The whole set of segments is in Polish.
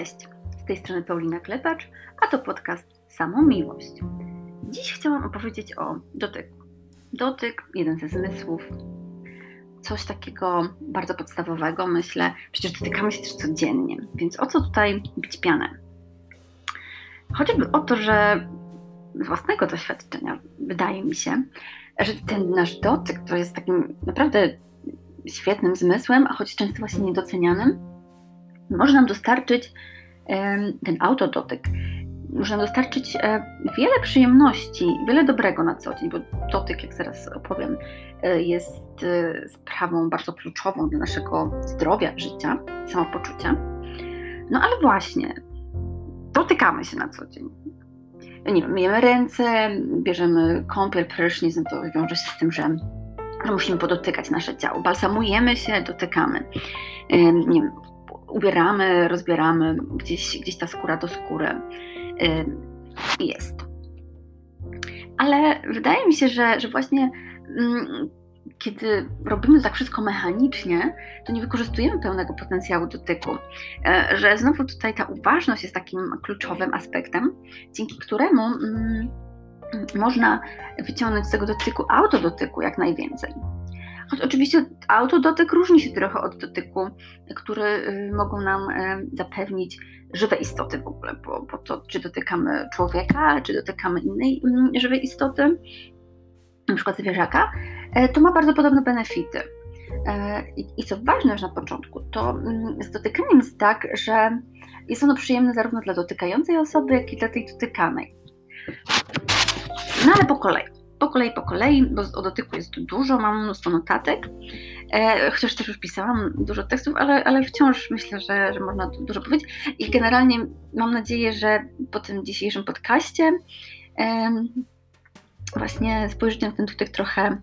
Cześć, z tej strony Paulina Klepacz, a to podcast Samą Miłość. Dziś chciałam opowiedzieć o dotyku. Dotyk, jeden ze zmysłów, coś takiego bardzo podstawowego, myślę. Przecież dotykamy się też codziennie, więc o co tutaj bić pianę? Choćby o to, że z własnego doświadczenia wydaje mi się, że ten nasz dotyk to jest takim naprawdę świetnym zmysłem, a choć często właśnie niedocenianym, może nam dostarczyć ten autodotyk, może nam dostarczyć e, wiele przyjemności, wiele dobrego na co dzień, bo dotyk, jak zaraz opowiem, e, jest e, sprawą bardzo kluczową dla naszego zdrowia, życia, samopoczucia. No ale właśnie, dotykamy się na co dzień. Nie wiem, myjemy ręce, bierzemy kąpiel, prysznic, no to wiąże się z tym, że musimy podotykać nasze ciało. Balsamujemy się, dotykamy. Nie wiem, ubieramy, rozbieramy, gdzieś, gdzieś ta skóra do skóry jest. Ale wydaje mi się, że, że właśnie mm, kiedy robimy tak wszystko mechanicznie, to nie wykorzystujemy pełnego potencjału dotyku. E, że znowu tutaj ta uważność jest takim kluczowym aspektem, dzięki któremu mm, można wyciągnąć z tego dotyku autodotyku jak najwięcej. Choć oczywiście autodotyk różni się trochę od dotyku, który y, mogą nam y, zapewnić żywe istoty w ogóle, bo, bo to czy dotykamy człowieka, czy dotykamy innej mm, żywej istoty, na przykład zwierzaka, e, to ma bardzo podobne benefity. I co ważne już na początku, to mm, z dotykaniem jest tak, że jest ono przyjemne zarówno dla dotykającej osoby, jak i dla tej dotykanej. No ale po kolei po kolei, po kolei, bo o dotyku jest dużo, mam mnóstwo notatek, e, chociaż też już pisałam dużo tekstów, ale, ale wciąż myślę, że, że można dużo powiedzieć. I generalnie mam nadzieję, że po tym dzisiejszym podcaście e, właśnie spojrzycie na ten dotyk trochę,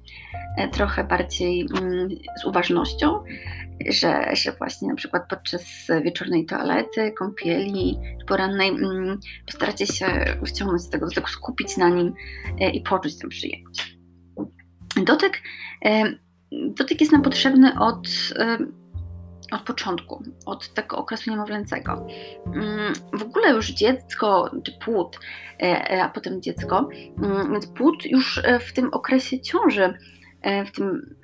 e, trochę bardziej mm, z uważnością, że, właśnie na przykład podczas wieczornej toalety, kąpieli, porannej mm, postaracie się wciągnąć z tego dotyku, skupić na nim e, i poczuć tę przyjemność. Dotyk, e, dotyk jest nam potrzebny od, e, od początku, od tego okresu niemowlęcego. Mm, w ogóle już dziecko, czy płód, a potem dziecko, mm, więc płód już w tym okresie ciąży, w tym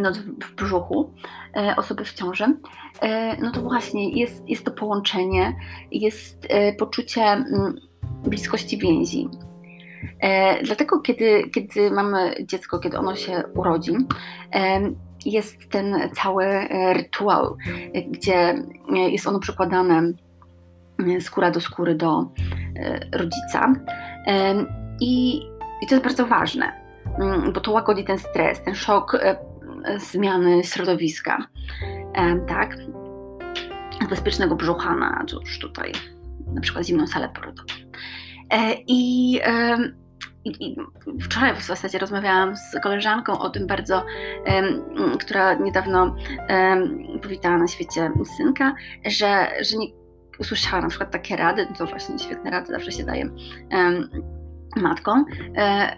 noc w brzuchu e, osoby w ciąży, e, no to właśnie jest, jest to połączenie, jest e, poczucie mm, bliskości więzi. Dlatego, kiedy, kiedy mamy dziecko, kiedy ono się urodzi, jest ten cały rytuał, gdzie jest ono przykładane skóra do skóry do rodzica. I, i to jest bardzo ważne, mm, bo to łagodzi ten stres, ten szok zmiany środowiska. Tak? Z bezpiecznego brzucha na cóż tutaj, na przykład zimną salę porodową. E, I, i, wczoraj w zasadzie rozmawiałam z koleżanką o tym bardzo, która niedawno powitała na świecie synka, że, że nie usłyszała na przykład takie rady, to właśnie świetne rady zawsze się daje matkom, e,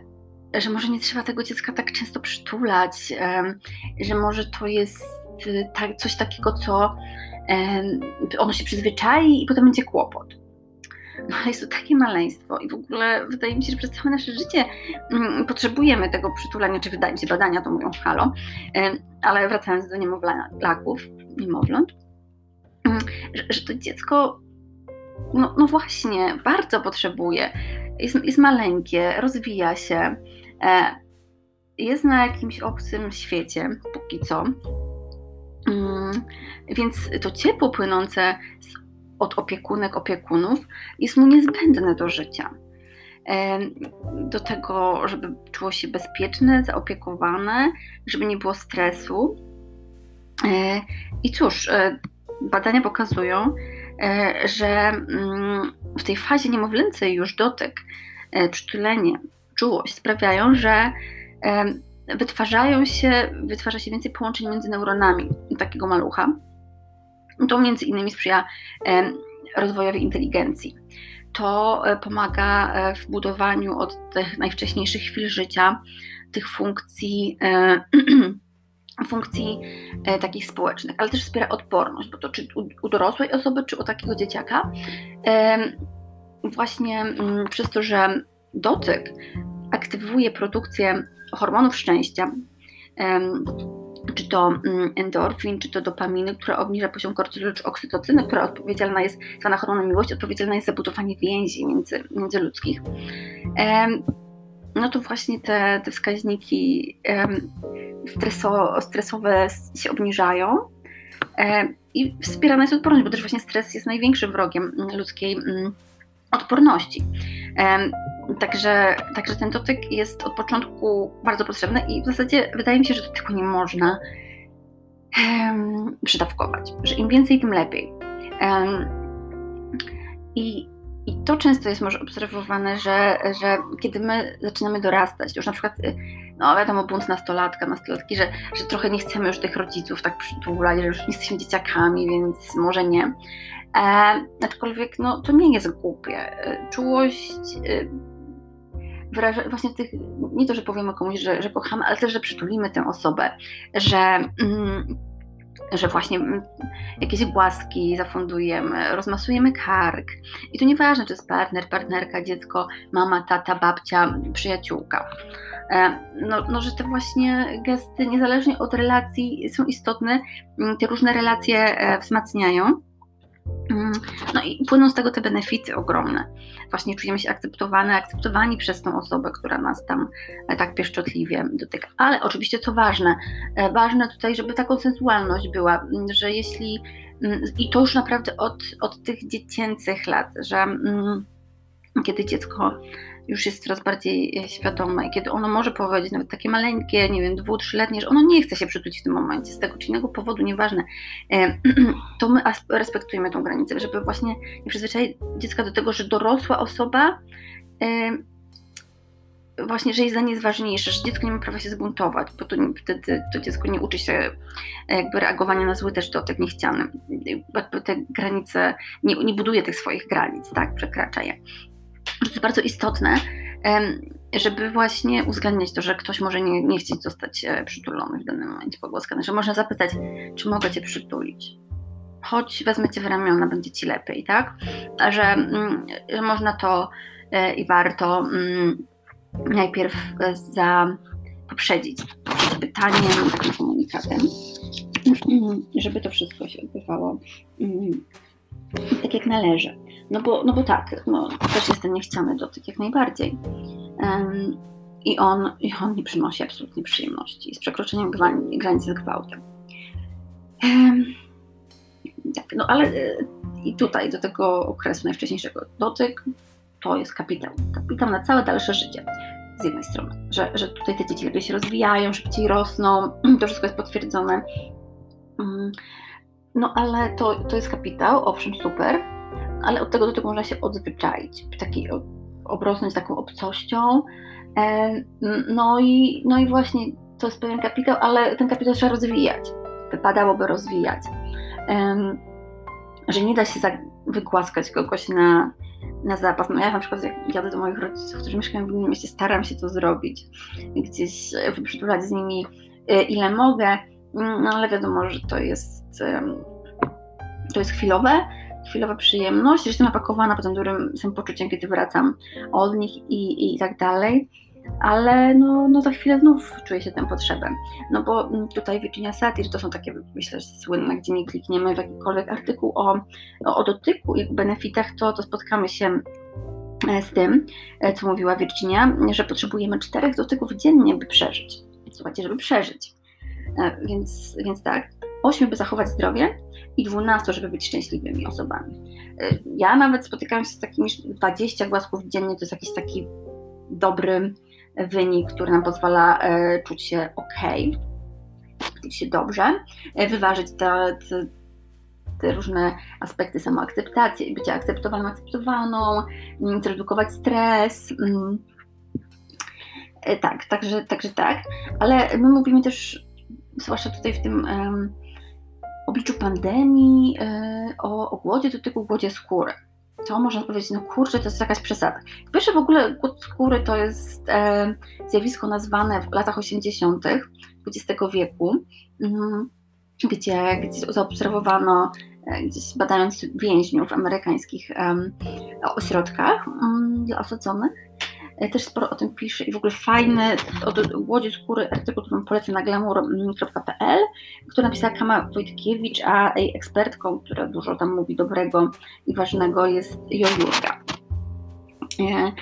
że może nie trzeba tego dziecka tak często przytulać, że może to jest y, coś takiego, co ono się przyzwyczai i potem będzie kłopot. No ale jest to takie maleństwo i w ogóle wydaje mi się, że przez całe nasze życie mm, potrzebujemy tego przytulania, czy wydaje mi się, badania to mówią halo, ale wracając do niemowlaków, niemowląt, mm, że, że to dziecko no, no właśnie, bardzo potrzebuje. Jest, jest maleńkie, rozwija się, jest na jakimś obcym świecie, póki co. Mm, więc to ciepło płynące od opiekunek, opiekunów jest mu niezbędne do życia. E, do tego, żeby czuło się bezpieczne, zaopiekowane, żeby nie było stresu. E, I cóż, badania pokazują, że mm, w tej fazie niemowlęcej już dotyk, przytulenie, czułość sprawiają, że wytwarzają się, wytwarza się więcej połączeń między neuronami takiego malucha. To między innymi sprzyja rozwojowi inteligencji. To e, pomaga e, w budowaniu od tych najwcześniejszych chwil życia tych funkcji, e, funkcji takich społecznych, ale też wspiera odporność, bo to czy u, dorosłej osoby, czy u takiego dzieciaka, właśnie mm, przez to, że dotyk aktywuje produkcję hormonów szczęścia, czy to mm, endorfin, czy to dopaminy, która obniża poziom kortyzolu, czy oksytocyny, która odpowiedzialna jest, zwana hormonem miłości, odpowiedzialna jest za budowanie więzi między, międzyludzkich. No to właśnie te, te wskaźniki streso, stresowe się obniżają i wspierana jest odporność, bo też właśnie stres jest największym wrogiem ludzkiej mm, odporności. Także, także ten dotyk jest od początku bardzo potrzebny i w zasadzie wydaje mi się, że dotyku nie można um, przydawkować, że im więcej, tym lepiej. Um, I, I to często jest może obserwowane, że, że kiedy my zaczynamy dorastać, już na przykład, y, no wiadomo, bunt nastolatka, nastolatki, że, że trochę nie chcemy już tych rodziców tak przytulać, że już nie jesteśmy dzieciakami, więc może nie. E, aczkolwiek no, to nie jest głupie. E, czułość y, wyraża, właśnie tych, nie to, że powiemy komuś, że, że kochamy, ale też, że przytulimy tę osobę, że, mm, że właśnie mm, jakieś głaski zafundujemy, rozmasujemy kark. I to nieważne, czy jest partner, partnerka, dziecko, mama, tata, babcia, przyjaciółka. E, no, no, że te właśnie gesty, niezależnie od relacji, są istotne. Mm, te różne relacje e, wzmacniają. Mm, no i płyną z tego te benefity ogromne. Właśnie czujemy się akceptowane, akceptowani przez tą osobę, która nas tam e, tak pieszczotliwie dotyka. Ale oczywiście, co ważne, ważne tutaj, żeby ta konsensualność była, mm, że jeśli, i to już naprawdę od, od tych dziecięcych lat, że kiedy dziecko już jest coraz bardziej e, świadome i kiedy ono może powiedzieć, nawet takie maleńkie, nie wiem, dwu, trzyletnie, że ono nie chce się przytulić w tym momencie, z tego czy innego powodu, nieważne, e, to my respektujemy tą granicę, żeby właśnie nie przyzwyczaić dziecka do tego, że dorosła osoba e, właśnie, że jest dla nie jest ważniejsze, że dziecko nie ma prawa się zbuntować, bo to wtedy to dziecko nie uczy się jakby reagowania na zły też dotyk niechciany. Te granice, nie, nie buduje tych swoich granic, tak, przekracza je to jest bardzo istotne, żeby właśnie uwzględniać to, że ktoś może nie, nie chcieć zostać e, przytulony w danym momencie, pogłaskany, że można zapytać, czy mogę cię przytulić. Choć wezmę cię w ramiona, będzie ci lepiej, tak? Że, mm, że można to e, i warto mm, najpierw e, za poprzedzić pytaniem, takim komunikatem, żeby to wszystko się odbywało mm, tak jak należy. No bo, no bo tak, no, też jest ten niechciany dotyk jak najbardziej. Um, i, on, I on nie przynosi absolutnie przyjemności z przekroczeniem granicy z gwałtem. Um, tak, no ale e, i tutaj do tego okresu najwcześniejszego dotyk to jest kapitał. Kapitał na całe dalsze życie. Z jednej strony, że, że tutaj te dzieci lepiej się rozwijają, szybciej rosną, to wszystko jest potwierdzone. Um, no ale to, to jest kapitał, owszem, super, ale od tego do tego można się odzwyczaić, taki, obrosnąć taką obcością. E, no i, no i właśnie to jest pewien kapitał, ale ten kapitał trzeba rozwijać. Wypadałoby rozwijać. Że nie da się wygłaskać kogoś na, na zapas. No ja na przykład jak jadę do moich rodziców, którzy mieszkają w innym mieście, staram się to zrobić. Gdzieś przytulać z nimi e, ile mogę, no ale wiadomo, że to jest to jest chwilowe, chwilowa przyjemność, jestem napakowana potem dobrym poczuciem, kiedy wracam od nich i, i tak dalej. Ale no, no za chwilę znów czuję się tę potrzebę. No bo tutaj Virginia Satir to są takie, myślę, słynne, gdzie nie klikniemy w jakikolwiek artykuł o, o, o dotyku i benefitach, to, to spotkamy się e, z tym, e, co mówiła Virginia, że potrzebujemy czterech dotyków dziennie, by przeżyć. Słuchajcie, żeby przeżyć. E, więc, więc tak, 8, by zachować zdrowie i 12, żeby być szczęśliwymi osobami. Y, ja nawet spotykam się z takimi 20 głasków dziennie, to jest jakiś taki dobry wynik, który nam pozwala e, czuć się ok, czuć się dobrze, e, wyważyć te, te, te różne aspekty samoakceptacji, bycia akceptowaną, akceptowaną, mm, zredukować stres. Mm. E, tak, także, także tak, ale my mówimy też, zwłaszcza tutaj w tym obliczu pandemii, e, o, o głodzie dotyku, głodzie skóry. to można powiedzieć, no kurczę, to jest jakaś przesada. Pierwsze w ogóle głód skóry to jest e, zjawisko nazwane w latach 80. XX wieku, mm, gdzie, gdzie zaobserwowano, e, gdzieś badając więźniów w amerykańskich um, ośrodkach dla osadzonych, e, też sporo o tym pisze i w ogóle fajny od Łodzi Skóry artykuł, który polecam na glamour.pl, który napisała Kama Wojtkiewicz, a jej ekspertką, która dużo tam mówi dobrego i ważnego jest Jojurka. E,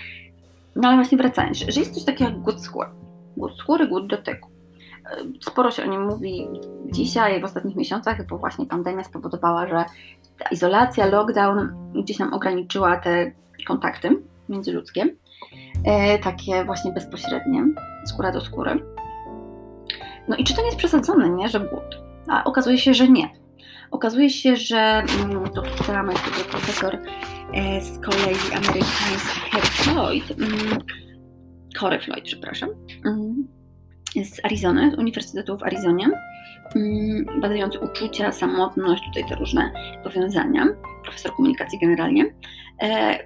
no ale właśnie wracając, że jest coś takiego jak głód skóry. Głód skóry, głód dotyku. Sporo się o nim mówi dzisiaj, w ostatnich miesiącach, bo właśnie pandemia spowodowała, że ta izolacja, lockdown gdzieś nam ograniczyła te kontakty międzyludzkie, e, takie właśnie bezpośrednie, skóra do skóry. No i czy to nie jest przesadzone, nie, że głód? A okazuje się, że nie. Okazuje się, że mm, to czytamy tutaj profesor e, z kolei amerykański Harry Floyd, mm, Corey Floyd, przepraszam, mm, z Arizony, z Uniwersytetu w Arizonie, badający uczucia, samotność, tutaj te różne powiązania, profesor komunikacji generalnie, e,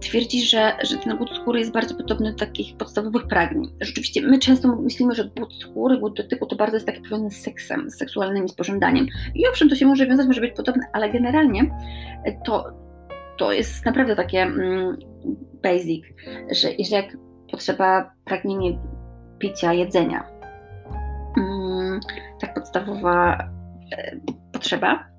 twierdzi, że, że ten głód skóry jest bardzo podobny do takich podstawowych pragnień. Rzeczywiście my często myślimy, że głód skóry, głód dotyku to bardzo jest taki powiązany z seksem, z seksualnym, z pożądaniem. I owszem, to się może wiązać, może być podobne, ale generalnie to, to jest naprawdę takie mm, basic, że jeżeli jak potrzeba, pragnienie picia, jedzenia. Mm, tak podstawowa e, potrzeba.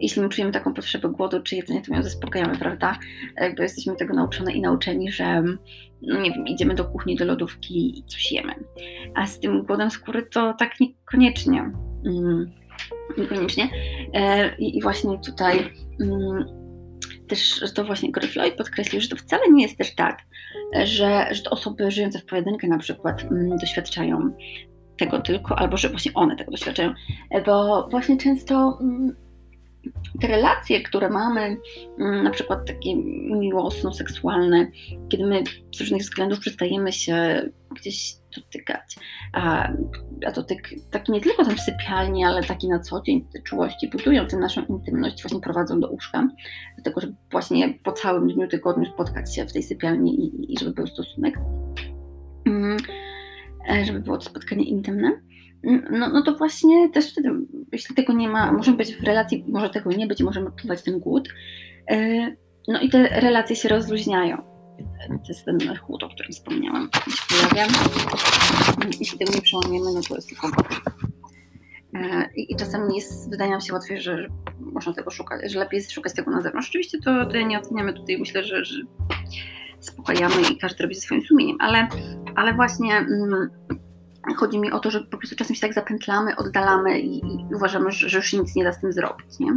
Jeśli my czujemy taką potrzebę głodu czy jedzenia, to ją zaspokajamy, prawda? Jakby jesteśmy tego nauczone i nauczeni, że no nie wiem, idziemy do kuchni, do lodówki i coś jemy. A z tym głodem skóry to tak niekoniecznie. Mm, niekoniecznie. E, I właśnie tutaj mm, też to właśnie Gary Floyd podkreślił, że to wcale nie jest też tak, że, że osoby żyjące w pojedynkę na przykład mm, doświadczają tego tylko, albo że właśnie one tego doświadczają, bo właśnie często mm, te relacje, które mamy, mm, na przykład takie miłosno-seksualne, kiedy my z różnych względów przestajemy się gdzieś dotykać, a, a dotyk taki nie tylko ten w sypialni, ale taki na co dzień, te czułości budują tę naszą intymność, właśnie prowadzą do łóżka, do tego, żeby właśnie po całym dniu, tygodniu spotkać się w tej sypialni i, i żeby był stosunek, mm, e, żeby było to spotkanie intymne. No, no to właśnie też wtedy, jeśli tego nie ma, możemy być w relacji, może tego nie być, możemy odczuwać ten głód. E, no i te relacje się rozluźniają. To jest ten chłód, o którym wspomniałam, się pojawia. Jeśli tego nie przełamiemy, no to jest tylko e, i, I czasem jest, wydaje nam się łatwiej, że można tego szukać, że lepiej jest szukać tego na zewnątrz. Oczywiście to, to nie oceniamy tutaj, myślę, że, że i każdy robi ze swoim sumieniem, ale, ale właśnie mm, Chodzi mi o to, że po prostu czasem się tak zapętlamy, oddalamy i, i uważamy, że, że, już nic nie da z tym zrobić, nie?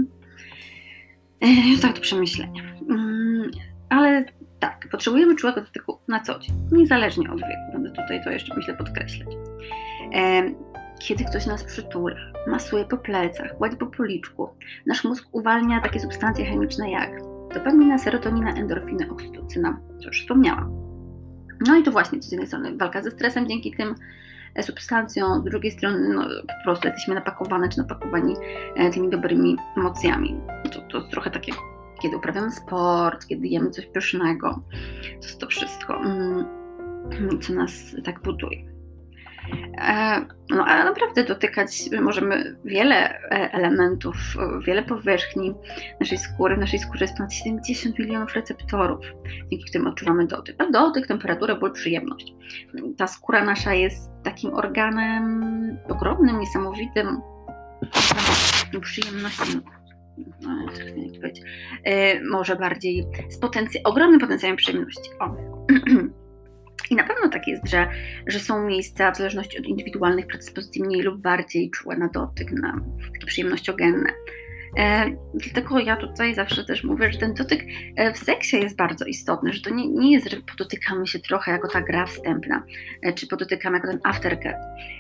E, tak to przemyślenie. Mm, ale tak, potrzebujemy człowieka dotyku na co dzień, niezależnie od wieku. Będę tutaj to jeszcze myślę podkreślać. E, kiedy ktoś nas przytula, masuje po plecach, gładzi po policzku, nasz mózg uwalnia takie substancje chemiczne jak dopamina, serotonina, endorfiny, oksytocyna, co już wspomniałam. No i to właśnie z jednej strony walka ze stresem dzięki tym substancją, z drugiej strony no, po prostu jesteśmy napakowane czy napakowani e, tymi dobrymi emocjami. To, to jest trochę takie, kiedy uprawiamy sport, kiedy jemy coś pysznego, to jest to wszystko, mm, co nas tak buduje. E, no ale naprawdę dotykać możemy wiele e, elementów, wiele powierzchni naszej skóry. W naszej skórze jest ponad 70 milionów receptorów, dzięki którym odczuwamy dotyk. A dotyk, temperaturę, ból, przyjemność. Ta skóra nasza jest takim organem ogromnym, niesamowitym, przyjemnością no, e, może bardziej z potencj- ogromnym potencjałem przyjemności. O. I na pewno tak jest, że, że są miejsca w zależności od indywidualnych predyspozycji mniej lub bardziej czułe na dotyk, na takie przyjemnościogenne. E, dlatego ja tutaj zawsze też mówię, że ten dotyk e, w seksie jest bardzo istotny, że to nie, nie jest, że podotykamy się trochę jako ta gra wstępna, e, czy podotykamy jako ten aftercut,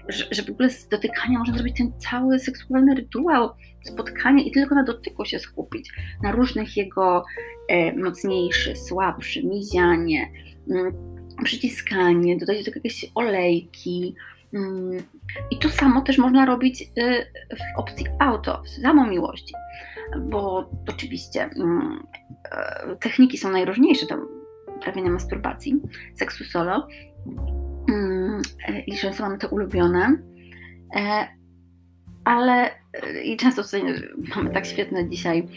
że, że w ogóle z dotykania można zrobić ten cały seksualny rytuał, spotkanie i tylko na dotyku się skupić, na różnych jego e, mocniejszy, słabszy, mizianie, mm, przyciskanie, dodać do jakieś olejki, Mm, I to samo też można robić y, w opcji auto, w samomiłości, bo oczywiście mm, e, techniki są najróżniejsze do uprawiania masturbacji, seksu solo mm, e, i często mamy te ulubione, e, ale i często mamy tak świetne dzisiaj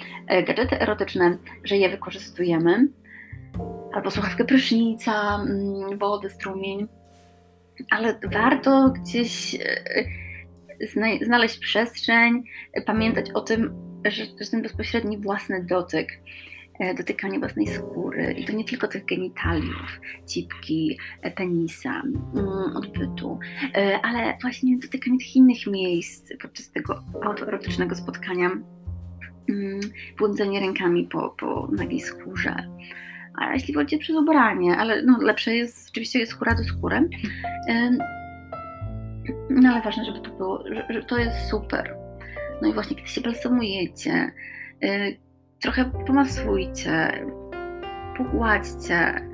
gadżety erotyczne, że je wykorzystujemy, albo słuchawkę prysznica, wody, strumień, ale warto gdzieś e, znaleźć przestrzeń, pamiętać o tym, że, że ten bezpośredni własny dotyk, e, dotykanie własnej skóry. I to nie tylko tych genitaliów, cipki, e, penisa, mm, odbytu, ale właśnie dotykanie tych innych miejsc podczas tego autoerotycznego spotkania, mm, błądzenie rękami po, po nagiej skórze, a jeśli chodzi przez ubranie, ale no, lepsze jest, oczywiście jest skóra do skóry. No ale ważne, żeby to było, że, to jest super. No i właśnie, kiedy się balsamujecie, y, trochę pomasujcie, pogładźcie,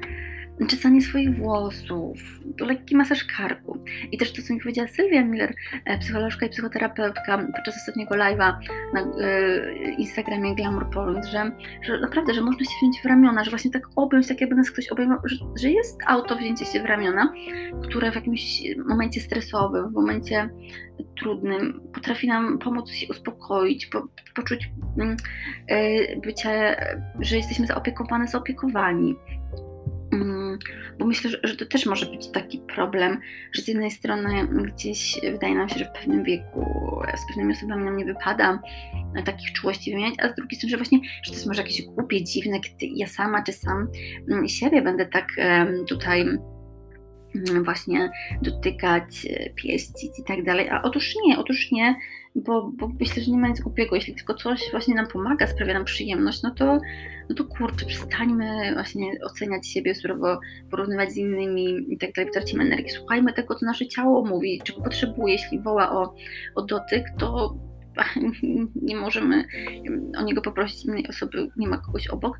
czesanie swoich włosów, lekki masaż karku. I też to, co mi powiedziała Sylwia Miller, e, psycholożka i psychoterapeutka podczas ostatniego live'a na e, Instagramie Glamour Poland, że, że naprawdę, że można się wziąć w ramiona, że właśnie tak objąć, tak jakby nas ktoś obejmował, że, że jest auto wzięcie się w ramiona, które w jakimś momencie stresowym, w momencie trudnym potrafi nam pomóc się uspokoić, po, poczuć e, bycie, że jesteśmy zaopiekowane, zaopiekowani bo myślę, że, to też może być taki problem, że z jednej strony gdzieś wydaje nam się, że w pewnym wieku z pewnymi osobami nam nie wypada takich czułości wymieniać, a z drugiej strony, że właśnie, że to jest może jakieś głupie, dziwne, kiedy ja sama czy sam mm, siebie będę tak tutaj właśnie dotykać, e, pieścić i tak dalej. A otóż nie, otóż nie, bo, bo myślę, że nie ma nic głupiego. Jeśli tylko coś właśnie nam pomaga, sprawia nam przyjemność, no to, no to kurczę, przestańmy właśnie oceniać siebie, surowo porównywać z innymi i tak dalej, tracimy energię. Słuchajmy tego, co nasze ciało mówi, czego potrzebuje. Jeśli woła o, o dotyk, to nie możemy o niego poprosić innej osoby, nie ma kogoś obok,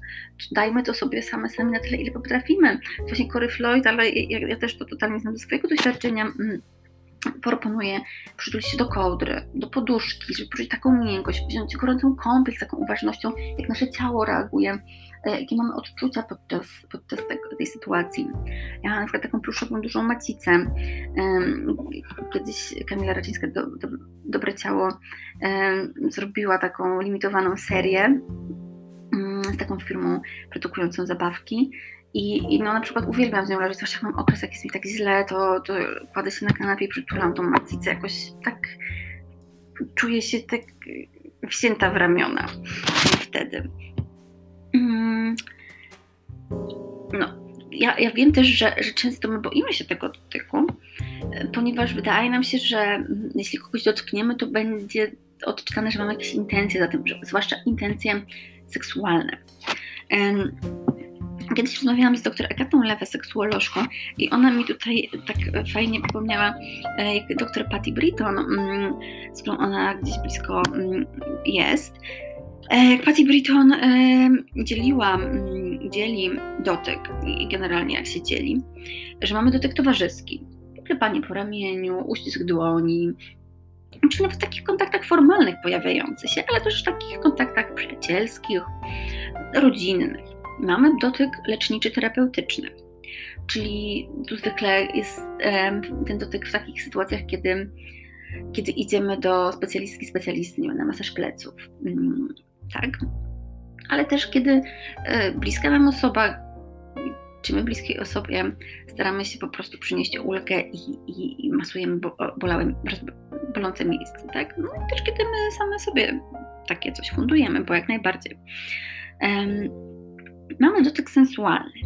dajmy to sobie same sami na tyle, ile potrafimy. Właśnie Cory Floyd, ale ja, ja też to totalnie znam ze swojego doświadczenia, mm, proponuję przytulić się do kołdry, do poduszki, żeby poczuć taką miękkość, wziąć gorącą kąpiel z taką uważnością, jak nasze ciało reaguje, jakie mamy odczucia podczas, podczas tego, tej sytuacji. Ja mam na przykład taką pluszową, dużą macicę. Kiedyś Kamila Racińska, do, do, Dobre Ciało, zrobiła taką limitowaną serię mm, z taką firmą produkującą zabawki i, I no na przykład uwielbiam z nią leżeć, zwłaszcza jak mam okres, jak jest mi tak źle, to, to kładę się na kanapie i przytulam tą macicę, jakoś tak czuję się tak wsięta w ramiona wtedy. Mm. No, ja, ja wiem też, że, że często my boimy się tego dotyku, ponieważ wydaje nam się, że jeśli kogoś dotkniemy, to będzie odczytane, że mamy jakieś intencje za tym, zwłaszcza intencje seksualne. Kiedyś rozmawiałam z doktor Agatą Lewę, seksuolożką, i ona mi tutaj tak fajnie przypomniała, e, jak doktor Patty Britton, mm, z którą ona gdzieś blisko mm, jest. E, Patty Britton e, dzieliła, mm, dzieli dotyk i generalnie jak się dzieli, że mamy dotyk towarzyski. Klepanie po ramieniu, uścisk dłoni, czy nawet w takich kontaktach formalnych pojawiających się, ale też w takich kontaktach przyjacielskich, rodzinnych mamy dotyk leczniczy terapeutyczny. Czyli tu zwykle jest ten dotyk w takich sytuacjach, kiedy, kiedy idziemy do specjalistki, specjalisty, nie wiem, na masaż pleców. Tak? Ale też kiedy e, bliska nam osoba, czy my bliskiej osobie staramy się po prostu przynieść ulgę i, i, i masujemy bolałe, bolące miejsce, tak? No i też kiedy my same sobie takie coś fundujemy, bo jak najbardziej. Um, mamy dotyk sensualny,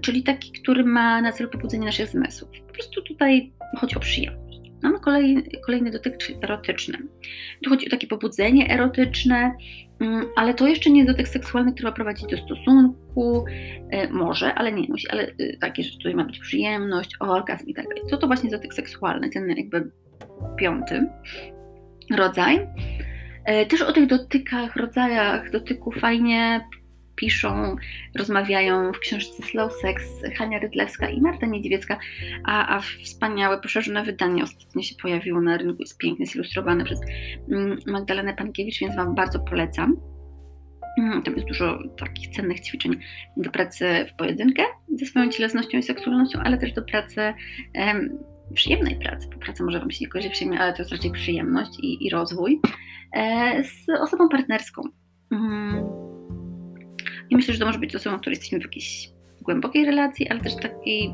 czyli taki, który ma na celu pobudzenie naszych zmysłów. Po prostu tutaj chodzi o przyjemność. Mamy kolejny, kolejny dotyk, czyli erotyczny. Tu chodzi o takie pobudzenie erotyczne, ale to jeszcze nie jest dotyk seksualny, który ma prowadzić do stosunku, e, może, ale nie musi, ale e, takie, że tutaj ma być przyjemność, orgazm i tak dalej. To to właśnie dotyk seksualny, ten jakby piąty rodzaj. E, też o tych dotykach, rodzajach dotyku fajnie piszą, rozmawiają w książce Slow Sex Hania Rydlewska i Marta Niedźwiecka, a, a wspaniałe, poszerzone wydanie ostatnio się pojawiło na rynku, jest pięknie zilustrowane przez mm, Magdalenę Pankiewicz, więc Wam bardzo polecam. Mm, tam jest dużo takich cennych ćwiczeń do pracy w pojedynkę ze swoją cielesnością i seksualnością, ale też do pracy, em, przyjemnej pracy, bo praca może Wam się nie kojarzy przyjemnie, ale to jest raczej przyjemność i, i rozwój e, z osobą partnerską. Mm. I myślę, że to może być osobą, której jesteśmy w jakiejś głębokiej relacji, ale też takiej,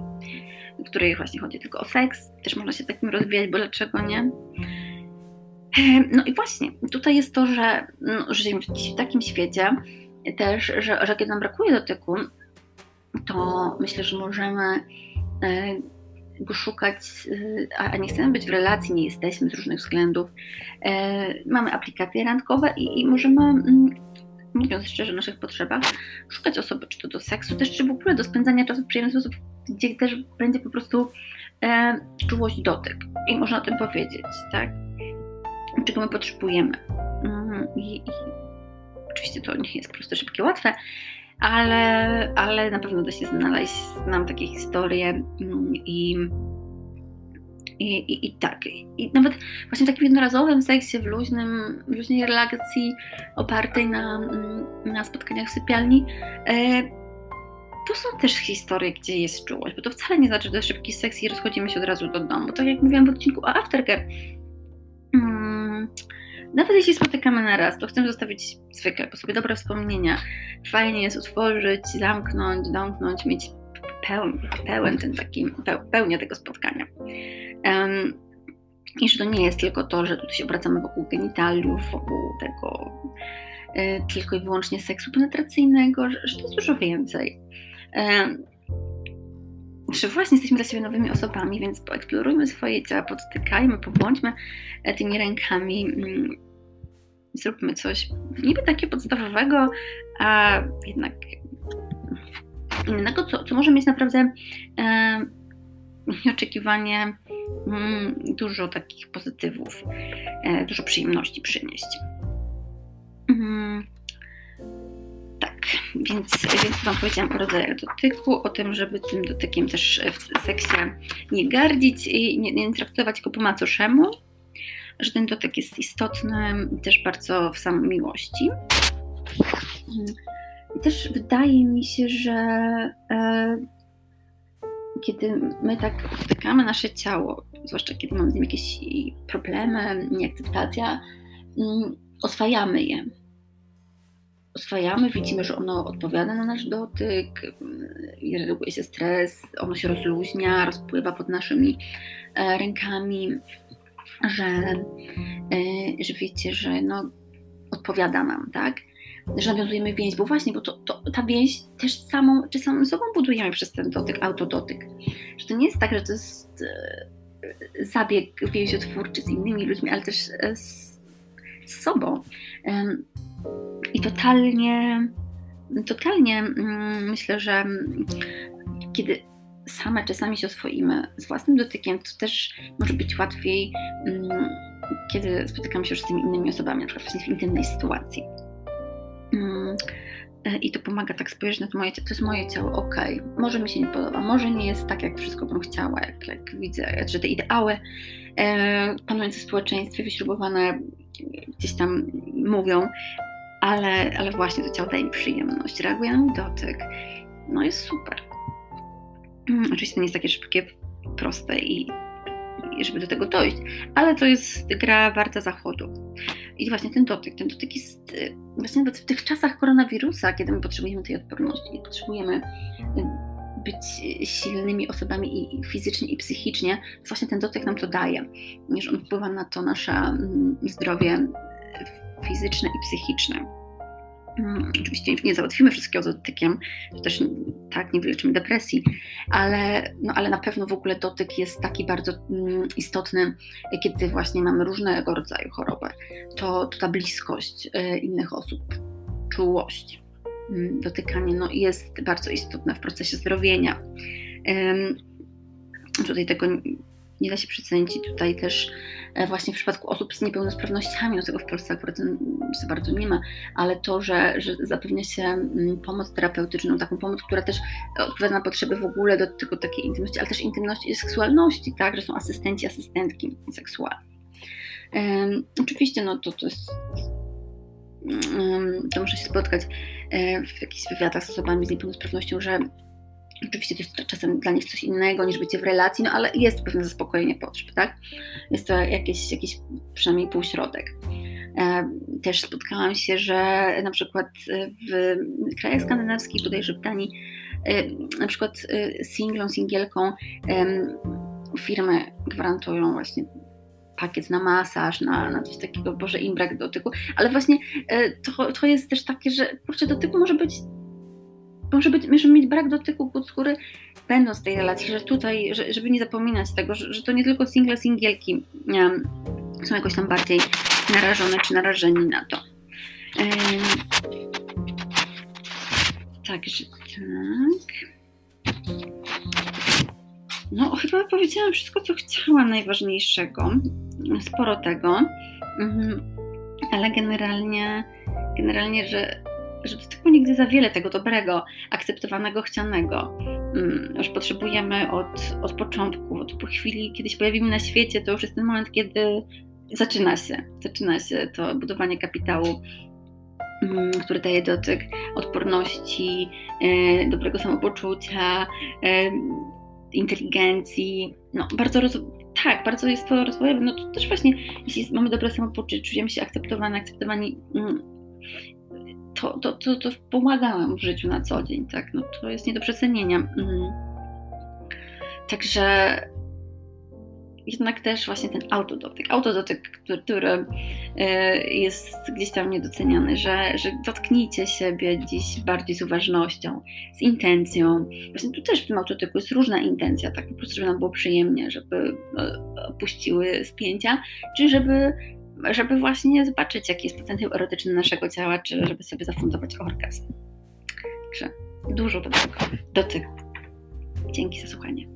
w której właśnie chodzi tylko o seks. Też można się takim rozwijać, bo dlaczego nie? No i właśnie, tutaj jest to, że no, żyjemy w takim świecie też, że, że kiedy nam brakuje dotyku, to myślę, że możemy e, go szukać, e, a nie chcemy być w relacji, nie jesteśmy z różnych względów. E, mamy aplikacje randkowe i, i możemy, mm, mówiąc szczerze, o naszych potrzebach, szukać osoby, czy to do seksu, też czy w ogóle do spędzania czasu w przyjemny sposób, gdzie też będzie po prostu czułość dotyk. I można o tym powiedzieć, tak? czego my potrzebujemy. Mm, I, i oczywiście to nie jest po prostu szybkie, łatwe, ale, ale na pewno da się znaleźć. Znam takie historie mm, i, i, i, i tak. I nawet właśnie w takim jednorazowym seksie, w, luźnym, w luźnej relacji opartej na, mm, na spotkaniach w sypialni, e, to są też historie, gdzie jest czułość, bo to wcale nie znaczy, że to jest szybki seks i rozchodzimy się od razu do domu. Tak jak mówiłam w odcinku o Aftercare, nawet jeśli spotykamy na raz, to chcę zostawić zwykle po sobie dobre wspomnienia. Fajnie jest otworzyć, zamknąć, domknąć, mieć pełen, pełen ten taki, pełnię tego spotkania. Um, I że to nie jest tylko to, że tutaj się obracamy wokół genitaliów, wokół tego y, tylko i wyłącznie seksu penetracyjnego, że, że to jest dużo więcej. Że właśnie jesteśmy dla siebie nowymi osobami, więc poeksplorujmy swoje ciała, podtykajmy, pobądźmy e, tymi rękami, mm, zróbmy coś niby takie podstawowego, a jednak innego, co, co może mieć naprawdę e, nieoczekiwanie mm, dużo takich pozytywów, e, dużo przyjemności przynieść. Mm, tak, więc, więc Wam powiedziałam o rodzajach dotyku, o tym, żeby tym dotykiem też w seksie nie gardzić i nie, nie traktować go po macoszemu że ten dotyk jest istotny też bardzo w samej miłości. I też wydaje mi się, że e, kiedy my tak dotykamy nasze ciało, zwłaszcza kiedy mamy z nim jakieś problemy, nieakceptacja, mm, oswajamy je. Oswajamy, widzimy, że ono odpowiada na nasz dotyk, redukuje się stres, ono się rozluźnia, rozpływa pod naszymi e, rękami że, e, że wiecie, że no, odpowiada nam, tak? Że nawiązujemy więź, bo właśnie, bo to, to, ta więź też samą, czy samą sobą budujemy przez ten dotyk, autodotyk. Że to nie jest tak, że to jest e, zabieg więziotwórczy z innymi ludźmi, ale też e, z, z sobą. I totalnie, totalnie mm, myślę, że kiedy same czasami się oswoimy z własnym dotykiem, to też może być łatwiej, mm, kiedy spotykam się już z tymi innymi osobami, na przykład w intymnej sytuacji. Mm, e, I to pomaga tak spojrzeć na to moje ciało. To jest moje ciało, ok, może mi się nie podoba, może nie jest tak, jak wszystko bym chciała, jak, jak widzę, że te ideały e, panujące w społeczeństwie, wyśrubowane gdzieś tam mówią, ale, ale właśnie to ciało daje mi przyjemność, reaguje na mój dotyk. No jest super. Mm, oczywiście to nie jest takie szybkie, proste i, i żeby do tego dojść, ale to jest gra warta zachodu. I właśnie ten dotyk, ten dotyk jest y, właśnie w tych czasach koronawirusa, kiedy my potrzebujemy tej odporności potrzebujemy y, być silnymi osobami i fizycznie, i psychicznie, właśnie ten dotyk nam to daje, że on wpływa na to nasze mm, zdrowie fizyczne i psychiczne. Mm, oczywiście nie załatwimy wszystkiego dotykiem, to też tak, nie wyleczymy depresji, ale, no, ale na pewno w ogóle dotyk jest taki bardzo mm, istotny, kiedy właśnie mamy różnego rodzaju choroby. To, to ta bliskość y, innych osób, czułość, y, dotykanie no, jest bardzo istotne w procesie zdrowienia. Tutaj tego nie da się przecenić i tutaj też e, właśnie w przypadku osób z niepełnosprawnościami, no tego w Polsce akurat za bardzo nie ma, ale to, że, że zapewnia się mm, pomoc terapeutyczną, taką pomoc, która też odpowiada na potrzeby w ogóle do tego takiej intymności, ale też intymności i seksualności, tak, że są asystenci, asystentki seksualne. Um, oczywiście, no to, to jest um, to muszę się spotkać e, w jakichś wywiadach z osobami z niepełnosprawnością, że Oczywiście to jest czasem dla nich coś innego niż bycie w relacji, no ale jest pewne zaspokojenie potrzeb, tak? Jest to jakiś, jakiś przynajmniej półśrodek. E, też spotkałam się, że na przykład w krajach skandynawskich, bodajże w Danii, e, na przykład e, singlom, singielką firmy gwarantują właśnie pakiet na masaż, na, na coś takiego, boże im brak dotyku, ale właśnie to, to jest też takie, że kurczę, dotyku może być może być, mieć brak dotyku płód skóry, będąc w tej relacji, że tutaj, że, żeby nie zapominać tego, że, że to nie tylko single, singielki są jakoś tam bardziej narażone czy narażeni na to. Um, także tak. No, chyba powiedziałam wszystko, co chciałam najważniejszego. Sporo tego. Mhm. Ale generalnie, generalnie, że że do tego nigdy za wiele tego dobrego, akceptowanego, chcianego. Już mm, potrzebujemy od, od początku, od po chwili, kiedy się pojawimy na świecie, to już jest ten moment, kiedy zaczyna się, zaczyna się to budowanie kapitału, mm, który daje dotyk odporności, e, dobrego samopoczucia, e, inteligencji. No, bardzo roz... tak, bardzo jest to rozwojowe. No to też właśnie, jeśli mamy dobre samopoczucie, czujemy się akceptowane, akceptowani mm, to, to, to, to pomaga w życiu na co dzień, tak? No, to jest nie do przecenienia. Mhm. Także jednak też właśnie ten autodotyk, autodotyk, który, który e, jest gdzieś tam niedoceniany, że, że dotknijcie siebie dziś bardziej z uważnością, z intencją. Właśnie tu też w tym autodotyku jest różna intencja, tak po prostu, żeby nam było przyjemnie, żeby e, opuściły spięcia, czy żeby żeby właśnie zobaczyć, jaki jest potencjał erotyczny naszego ciała, czy żeby sobie zafundować orgazm. Także dużo do tego, dotyku. Dzięki za słuchanie.